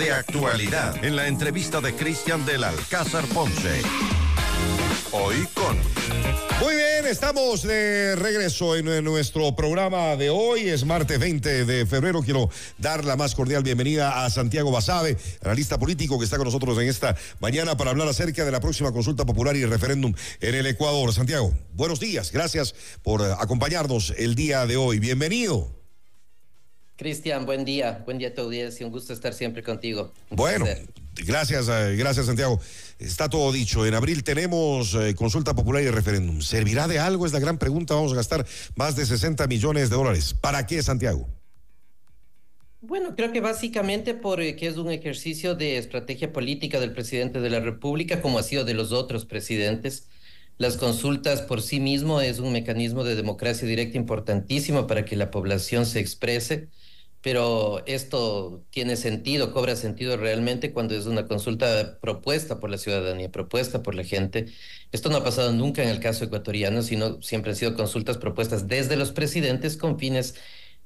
de actualidad en la entrevista de Cristian del Alcázar Ponce. Hoy con... Muy bien, estamos de regreso en nuestro programa de hoy. Es martes 20 de febrero. Quiero dar la más cordial bienvenida a Santiago Basabe, analista político que está con nosotros en esta mañana para hablar acerca de la próxima consulta popular y referéndum en el Ecuador. Santiago, buenos días. Gracias por acompañarnos el día de hoy. Bienvenido. Cristian, buen día, buen día a tu audiencia, un gusto estar siempre contigo. bueno, gracias, eh, gracias Santiago. Está todo dicho. En abril tenemos eh, consulta popular y referéndum. ¿Servirá de algo? Es la gran pregunta. Vamos a gastar más de 60 millones de dólares. ¿Para qué, Santiago? Bueno, creo que básicamente porque es un ejercicio de estrategia política del presidente de la República, como ha sido de los otros presidentes. Las consultas por sí mismo es un mecanismo de democracia directa importantísimo para que la población se exprese pero esto tiene sentido, cobra sentido realmente cuando es una consulta propuesta por la ciudadanía, propuesta por la gente. Esto no ha pasado nunca en el caso ecuatoriano, sino siempre han sido consultas propuestas desde los presidentes con fines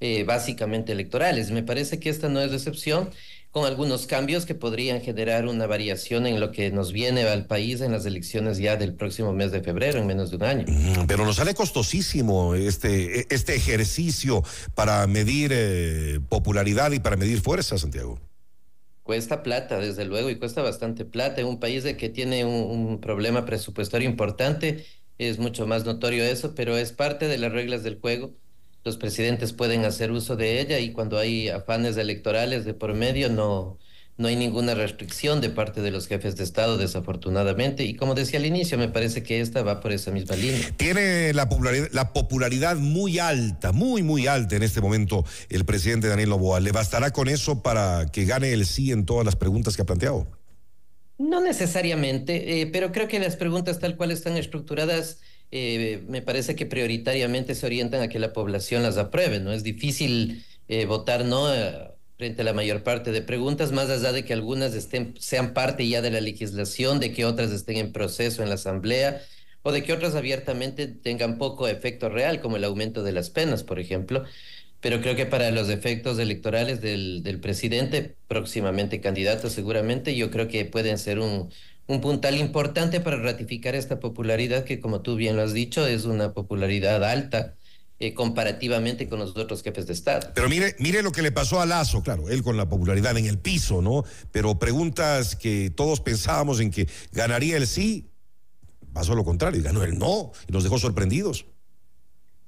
eh, básicamente electorales. Me parece que esta no es excepción con algunos cambios que podrían generar una variación en lo que nos viene al país en las elecciones ya del próximo mes de febrero, en menos de un año. Mm, pero nos sale costosísimo este, este ejercicio para medir eh, popularidad y para medir fuerza, Santiago. Cuesta plata, desde luego, y cuesta bastante plata. En un país de que tiene un problema presupuestario importante, es mucho más notorio eso, pero es parte de las reglas del juego los presidentes pueden hacer uso de ella y cuando hay afanes electorales de por medio no, no hay ninguna restricción de parte de los jefes de Estado, desafortunadamente. Y como decía al inicio, me parece que esta va por esa misma línea. Tiene la popularidad, la popularidad muy alta, muy, muy alta en este momento el presidente Daniel Novoa. ¿Le bastará con eso para que gane el sí en todas las preguntas que ha planteado? No necesariamente, eh, pero creo que las preguntas tal cual están estructuradas eh, me parece que prioritariamente se orientan a que la población las apruebe, ¿no? Es difícil eh, votar no eh, frente a la mayor parte de preguntas, más allá de que algunas estén, sean parte ya de la legislación, de que otras estén en proceso en la Asamblea, o de que otras abiertamente tengan poco efecto real, como el aumento de las penas, por ejemplo. Pero creo que para los efectos electorales del, del presidente, próximamente candidato seguramente, yo creo que pueden ser un, un puntal importante para ratificar esta popularidad que, como tú bien lo has dicho, es una popularidad alta. Eh, comparativamente con los otros jefes de Estado. Pero mire, mire lo que le pasó a Lazo, claro, él con la popularidad en el piso, ¿no? Pero preguntas que todos pensábamos en que ganaría el sí, pasó lo contrario, ganó el no, y nos dejó sorprendidos.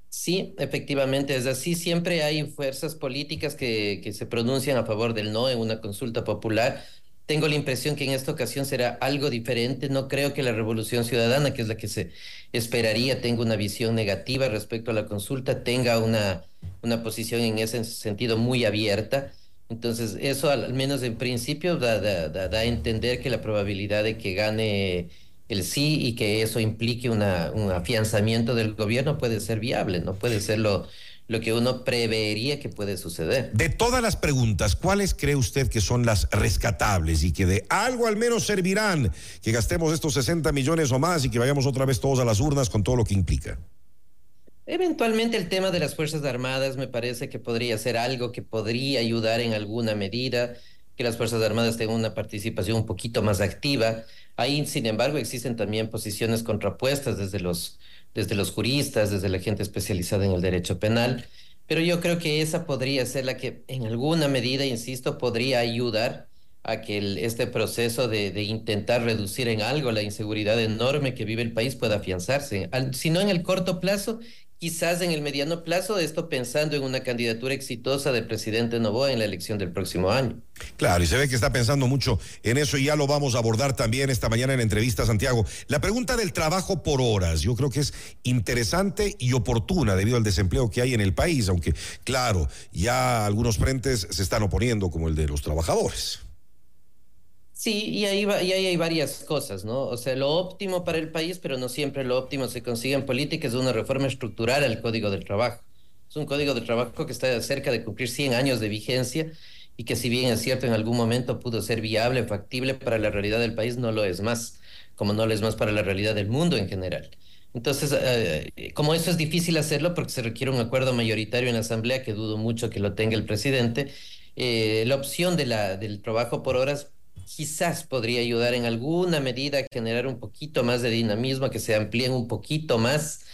Sí, efectivamente es así. Siempre hay fuerzas políticas que, que se pronuncian a favor del no en una consulta popular tengo la impresión que en esta ocasión será algo diferente. No creo que la revolución ciudadana, que es la que se esperaría, tenga una visión negativa respecto a la consulta, tenga una, una posición en ese sentido muy abierta. Entonces, eso al menos en principio da, da, da, a entender que la probabilidad de que gane el sí y que eso implique una, un afianzamiento del gobierno puede ser viable, no puede ser lo, lo que uno preveería que puede suceder. De todas las preguntas, ¿cuáles cree usted que son las rescatables y que de algo al menos servirán que gastemos estos 60 millones o más y que vayamos otra vez todos a las urnas con todo lo que implica? Eventualmente el tema de las Fuerzas Armadas me parece que podría ser algo que podría ayudar en alguna medida, que las Fuerzas Armadas tengan una participación un poquito más activa. Ahí, sin embargo, existen también posiciones contrapuestas desde los desde los juristas, desde la gente especializada en el derecho penal, pero yo creo que esa podría ser la que en alguna medida, insisto, podría ayudar a que este proceso de, de, intentar reducir en algo la inseguridad enorme que vive el país pueda afianzarse, si no en el corto plazo, quizás en el mediano plazo, esto pensando en una candidatura exitosa del presidente Novoa en la elección del próximo año. Claro, y se ve que está pensando mucho en eso y ya lo vamos a abordar también esta mañana en entrevista, Santiago. La pregunta del trabajo por horas, yo creo que es interesante y oportuna debido al desempleo que hay en el país, aunque claro, ya algunos frentes se están oponiendo, como el de los trabajadores. Sí, y ahí, va, y ahí hay varias cosas, ¿no? O sea, lo óptimo para el país, pero no siempre lo óptimo se consigue en política, es una reforma estructural al Código del Trabajo. Es un Código del Trabajo que está cerca de cumplir 100 años de vigencia y que si bien es cierto en algún momento pudo ser viable, factible para la realidad del país, no lo es más, como no lo es más para la realidad del mundo en general. Entonces, eh, como eso es difícil hacerlo porque se requiere un acuerdo mayoritario en la Asamblea, que dudo mucho que lo tenga el presidente, eh, la opción de la, del trabajo por horas quizás podría ayudar en alguna medida a generar un poquito más de dinamismo, que se amplíen un poquito más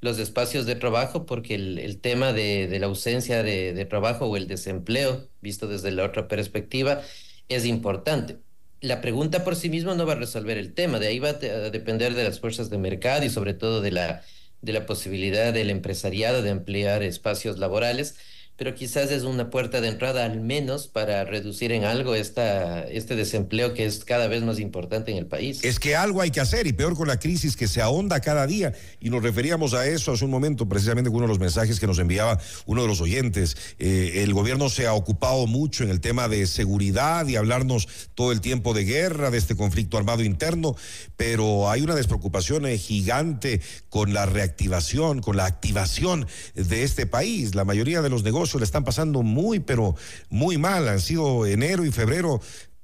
los espacios de trabajo, porque el, tema de, la ausencia de, trabajo o el desempleo, visto desde la otra perspectiva, es importante. La pregunta por sí misma no va a resolver el tema, de ahí va a depender de las fuerzas de mercado y sobre todo de la posibilidad del empresariado de ampliar espacios laborales pero quizás es una puerta de entrada al menos para reducir en algo este desempleo que es cada vez más importante en el país. Es que algo hay que hacer y peor con la crisis que se ahonda cada día y nos referíamos a eso hace un momento precisamente con uno de los mensajes que nos enviaba uno de los oyentes. Eh, el gobierno se ha ocupado mucho en el tema de seguridad y hablarnos todo el tiempo de guerra, de este conflicto armado interno, pero hay una despreocupación gigante con la reactivación, con la activación de este país. La mayoría de los negocios le están pasando muy, pero muy mal. Han sido enero y febrero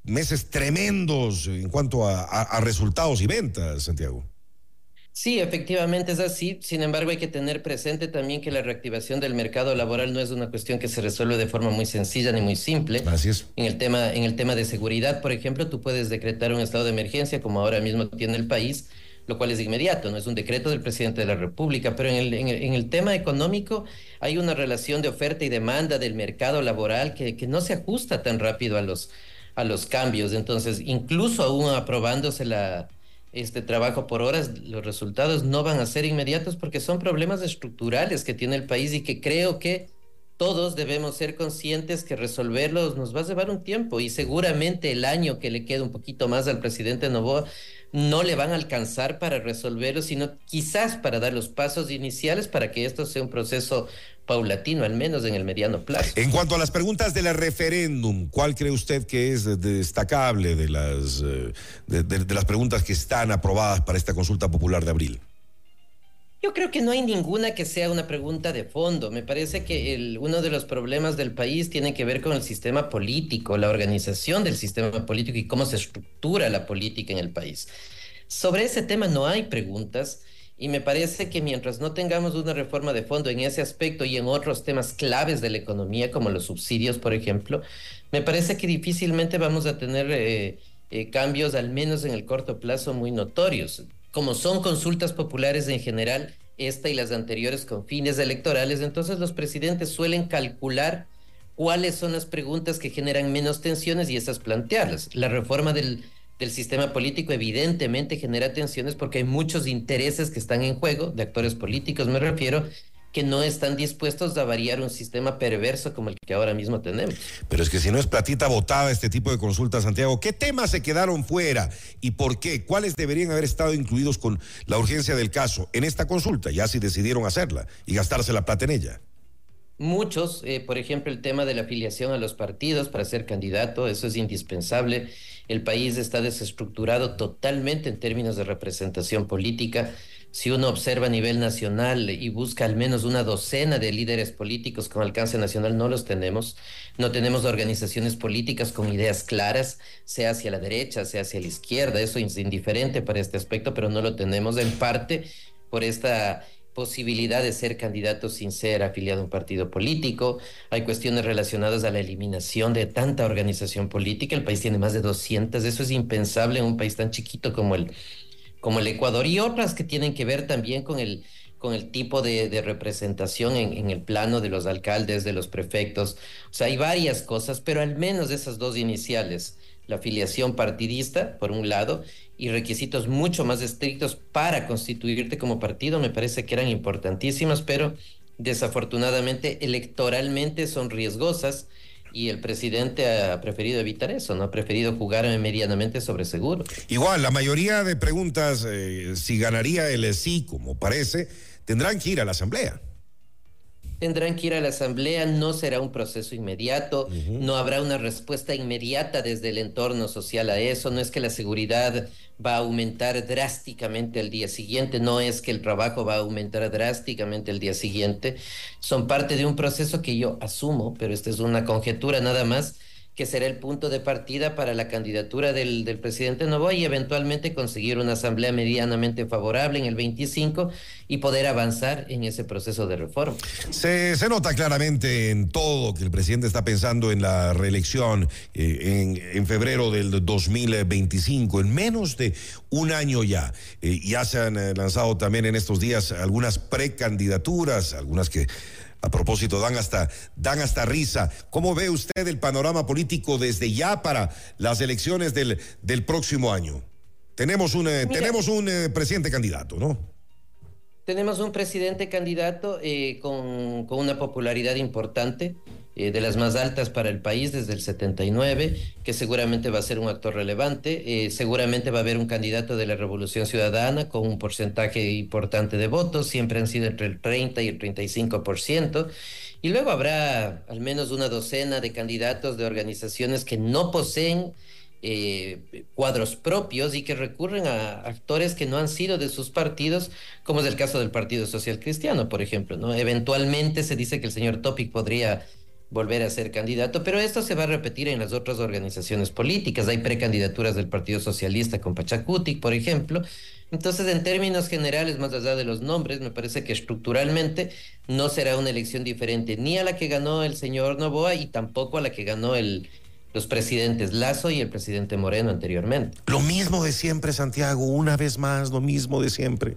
meses tremendos en cuanto a, resultados y ventas, Santiago. Sí, efectivamente es así. Sin embargo, hay que tener presente también que la reactivación del mercado laboral no es una cuestión que se resuelve de forma muy sencilla ni muy simple. Así es. En el tema, en el tema de seguridad, por ejemplo, tú puedes decretar un estado de emergencia, como ahora mismo tiene el país, lo cual es inmediato, no es un decreto del presidente de la República, pero en el, en el, tema económico hay una relación de oferta y demanda del mercado laboral que, que no se ajusta tan rápido a los, a los cambios. Entonces, incluso aún aprobándose la, este trabajo por horas, los resultados no van a ser inmediatos porque son problemas estructurales que tiene el país y que creo que todos debemos ser conscientes que resolverlos nos va a llevar un tiempo y seguramente el año que le queda un poquito más al presidente Novoa no le van a alcanzar para resolverlo, sino quizás para dar los pasos iniciales para que esto sea un proceso paulatino, al menos en el mediano plazo. En cuanto a las preguntas del referéndum, ¿cuál cree usted que es destacable de las, eh, de las preguntas que están aprobadas para esta consulta popular de abril? Yo creo que no hay ninguna que sea una pregunta de fondo. Me parece que el, uno de los problemas del país tiene que ver con el sistema político, la organización del sistema político y cómo se estructura la política en el país. Sobre ese tema no hay preguntas y me parece que mientras no tengamos una reforma de fondo en ese aspecto y en otros temas claves de la economía, como los subsidios, por ejemplo, me parece que difícilmente vamos a tener eh, eh, cambios, al menos en el corto plazo, muy notorios como son consultas populares en general, esta y las anteriores con fines electorales, entonces los presidentes suelen calcular cuáles son las preguntas que generan menos tensiones y esas plantearlas. La reforma del, sistema político evidentemente genera tensiones porque hay muchos intereses que están en juego, de actores políticos me refiero, que no están dispuestos a variar un sistema perverso como el que ahora mismo tenemos. Pero es que si no es platita votada este tipo de consultas, Santiago, ¿qué temas se quedaron fuera y por qué? ¿Cuáles deberían haber estado incluidos con la urgencia del caso en esta consulta, ya si decidieron hacerla y gastarse la plata en ella? Muchos, eh, por ejemplo, el tema de la afiliación a los partidos para ser candidato, eso es indispensable. El país está desestructurado totalmente en términos de representación política si uno observa a nivel nacional y busca al menos una docena de líderes políticos con alcance nacional, no los tenemos. No tenemos organizaciones políticas con ideas claras, sea hacia la derecha, sea hacia la izquierda. Eso es indiferente para este aspecto, pero no lo tenemos en parte por esta posibilidad de ser candidato sin ser afiliado a un partido político. Hay cuestiones relacionadas a la eliminación de tanta organización política. El país tiene más de 200. Eso es impensable en un país tan chiquito como el como el Ecuador y otras que tienen que ver también con el, con el tipo de, representación en, el plano de los alcaldes, de los prefectos. O sea, hay varias cosas, pero al menos esas dos iniciales, la afiliación partidista, por un lado, y requisitos mucho más estrictos para constituirte como partido, me parece que eran importantísimas, pero desafortunadamente electoralmente son riesgosas y el presidente ha preferido evitar eso, no ha preferido jugar medianamente sobre seguro. Igual, la mayoría de preguntas, eh, si ganaría el sí, como parece, tendrán que ir a la Asamblea tendrán que ir a la asamblea, no será un proceso inmediato, no habrá una respuesta inmediata desde el entorno social a eso, no es que la seguridad va a aumentar drásticamente el día siguiente, no es que el trabajo va a aumentar drásticamente el día siguiente, son parte de un proceso que yo asumo, pero esta es una conjetura nada más, que será el punto de partida para la candidatura del, presidente Novoa y eventualmente conseguir una asamblea medianamente favorable en el 25 y poder avanzar en ese proceso de reforma. Se, se nota claramente en todo que el presidente está pensando en la reelección eh, en, en, febrero del 2025, en menos de un año ya. Eh, ya se han eh, lanzado también en estos días algunas precandidaturas, algunas que a propósito, dan hasta, dan hasta risa. ¿Cómo ve usted el panorama político desde ya para las elecciones del, del próximo año? Tenemos un, eh, tenemos un eh, presidente candidato, ¿no? Tenemos un presidente candidato eh, con, una popularidad importante, eh, de las más altas para el país desde el 79, que seguramente va a ser un actor relevante. Eh, seguramente va a haber un candidato de la Revolución Ciudadana con un porcentaje importante de votos, siempre han sido entre el 30 y el 35%. Y luego habrá al menos una docena de candidatos de organizaciones que no poseen eh, cuadros propios y que recurren a actores que no han sido de sus partidos, como es el caso del Partido Social Cristiano, por ejemplo. ¿no? Eventualmente se dice que el señor Topic podría volver a ser candidato, pero esto se va a repetir en las otras organizaciones políticas. Hay precandidaturas del Partido Socialista con Pachacutic, por ejemplo. Entonces, en términos generales, más allá de los nombres, me parece que estructuralmente no será una elección diferente ni a la que ganó el señor Novoa y tampoco a la que ganó el, los presidentes Lazo y el presidente Moreno anteriormente. Lo mismo de siempre, Santiago, una vez más, lo mismo de siempre.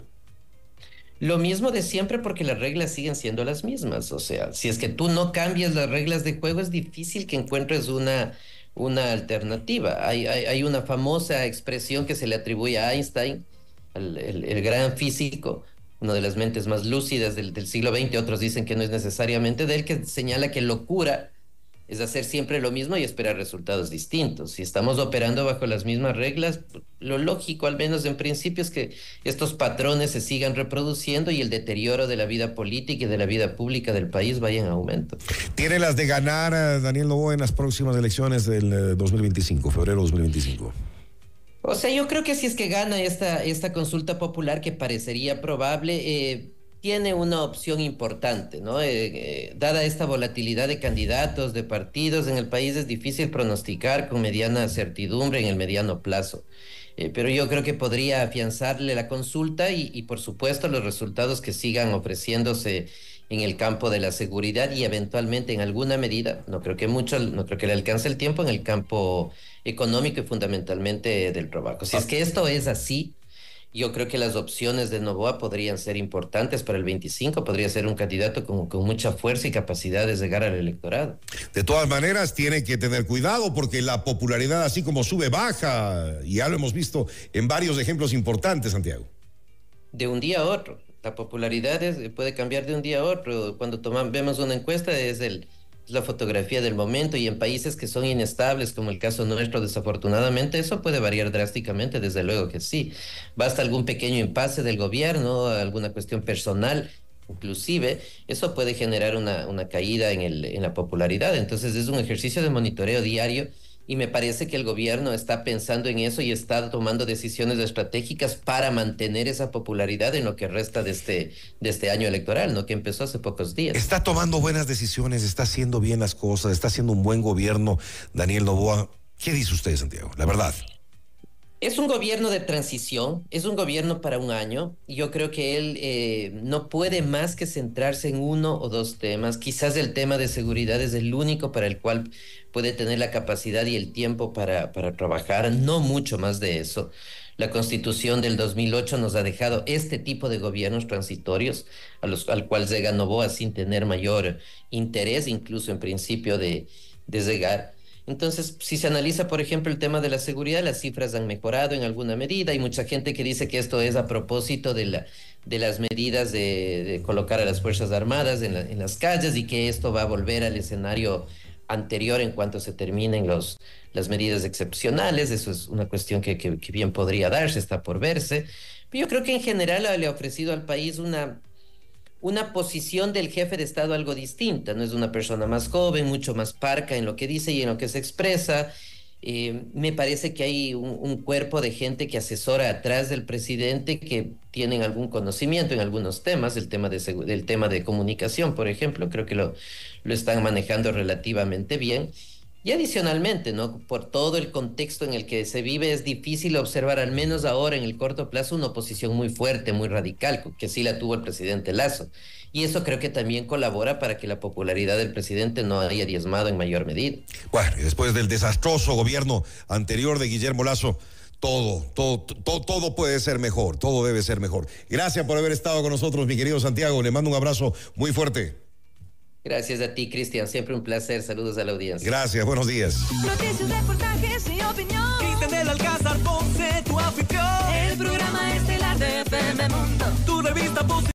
Lo mismo de siempre porque las reglas siguen siendo las mismas. O sea, si es que tú no cambias las reglas de juego, es difícil que encuentres una, una alternativa. Hay, hay, hay una famosa expresión que se le atribuye a Einstein, el, el, el gran físico, una de las mentes más lúcidas del, del siglo XX, otros dicen que no es necesariamente de él, que señala que locura es hacer siempre lo mismo y esperar resultados distintos. Si estamos operando bajo las mismas reglas, lo lógico, al menos en principio, es que estos patrones se sigan reproduciendo y el deterioro de la vida política y de la vida pública del país vaya en aumento. ¿Tiene las de ganar a Daniel Novoa en las próximas elecciones del 2025, febrero 2025? O sea, yo creo que si es que gana esta, esta consulta popular, que parecería probable, eh, tiene una opción importante, ¿no? Eh, eh, dada esta volatilidad de candidatos, de partidos en el país, es difícil pronosticar con mediana certidumbre en el mediano plazo. Eh, pero yo creo que podría afianzarle la consulta y, y, por supuesto, los resultados que sigan ofreciéndose en el campo de la seguridad y eventualmente en alguna medida, no creo que mucho, no creo que le alcance el tiempo en el campo económico y fundamentalmente del trabajo. Si es que esto es así, yo creo que las opciones de Novoa podrían ser importantes para el 25, podría ser un candidato con, con, mucha fuerza y capacidad de llegar al electorado. De todas maneras, tiene que tener cuidado porque la popularidad así como sube, baja, y ya lo hemos visto en varios ejemplos importantes, Santiago. De un día a otro, la popularidad es, puede cambiar de un día a otro. Cuando tomamos, vemos una encuesta es el la fotografía del momento y en países que son inestables, como el caso nuestro, desafortunadamente, eso puede variar drásticamente, desde luego que sí. Basta algún pequeño impasse del gobierno, alguna cuestión personal, inclusive, eso puede generar una, una caída en, el, en la popularidad. Entonces es un ejercicio de monitoreo diario y me parece que el gobierno está pensando en eso y está tomando decisiones estratégicas para mantener esa popularidad en lo que resta de este, de este año electoral, ¿no? que empezó hace pocos días. Está tomando buenas decisiones, está haciendo bien las cosas, está haciendo un buen gobierno, Daniel Novoa. ¿Qué dice usted, Santiago? La verdad. Es un gobierno de transición, es un gobierno para un año. Yo creo que él eh, no puede más que centrarse en uno o dos temas. Quizás el tema de seguridad es el único para el cual puede tener la capacidad y el tiempo para, para trabajar, no mucho más de eso. La constitución del 2008 nos ha dejado este tipo de gobiernos transitorios, a los, al cual llega Novoa sin tener mayor interés, incluso en principio de, de. Entonces, si se analiza, por ejemplo, el tema de la seguridad, las cifras han mejorado en alguna medida. Hay mucha gente que dice que esto es a propósito de, la, de las medidas de, de colocar a las Fuerzas Armadas en, la, en, las calles y que esto va a volver al escenario anterior en cuanto se terminen los, las medidas excepcionales. Eso es una cuestión que, que, que bien podría darse, está por verse. Pero yo creo que en general le ha ofrecido al país una una posición del jefe de Estado algo distinta. No es una persona más joven, mucho más parca en lo que dice y en lo que se expresa. Eh, me parece que hay un, cuerpo de gente que asesora atrás del presidente que tienen algún conocimiento en algunos temas, el tema de, del tema de comunicación, por ejemplo, creo que lo, lo están manejando relativamente bien. Y adicionalmente, ¿no? Por todo el contexto en el que se vive, es difícil observar, al menos ahora en el corto plazo, una oposición muy fuerte, muy radical, que sí la tuvo el presidente Lazo. Y eso creo que también colabora para que la popularidad del presidente no haya diezmado en mayor medida. Bueno, y después del desastroso gobierno anterior de Guillermo Lazo, todo, todo, todo, todo puede ser mejor, todo debe ser mejor. Gracias por haber estado con nosotros, mi querido Santiago. Le mando un abrazo muy fuerte. Gracias a ti, Cristian. Siempre un placer. Saludos a la audiencia. Gracias, buenos días. Noticias, reportajes y opinión. Cristian del Alcázar, Ponce, tu afición. El programa estelar de FM Mundo. Tu revista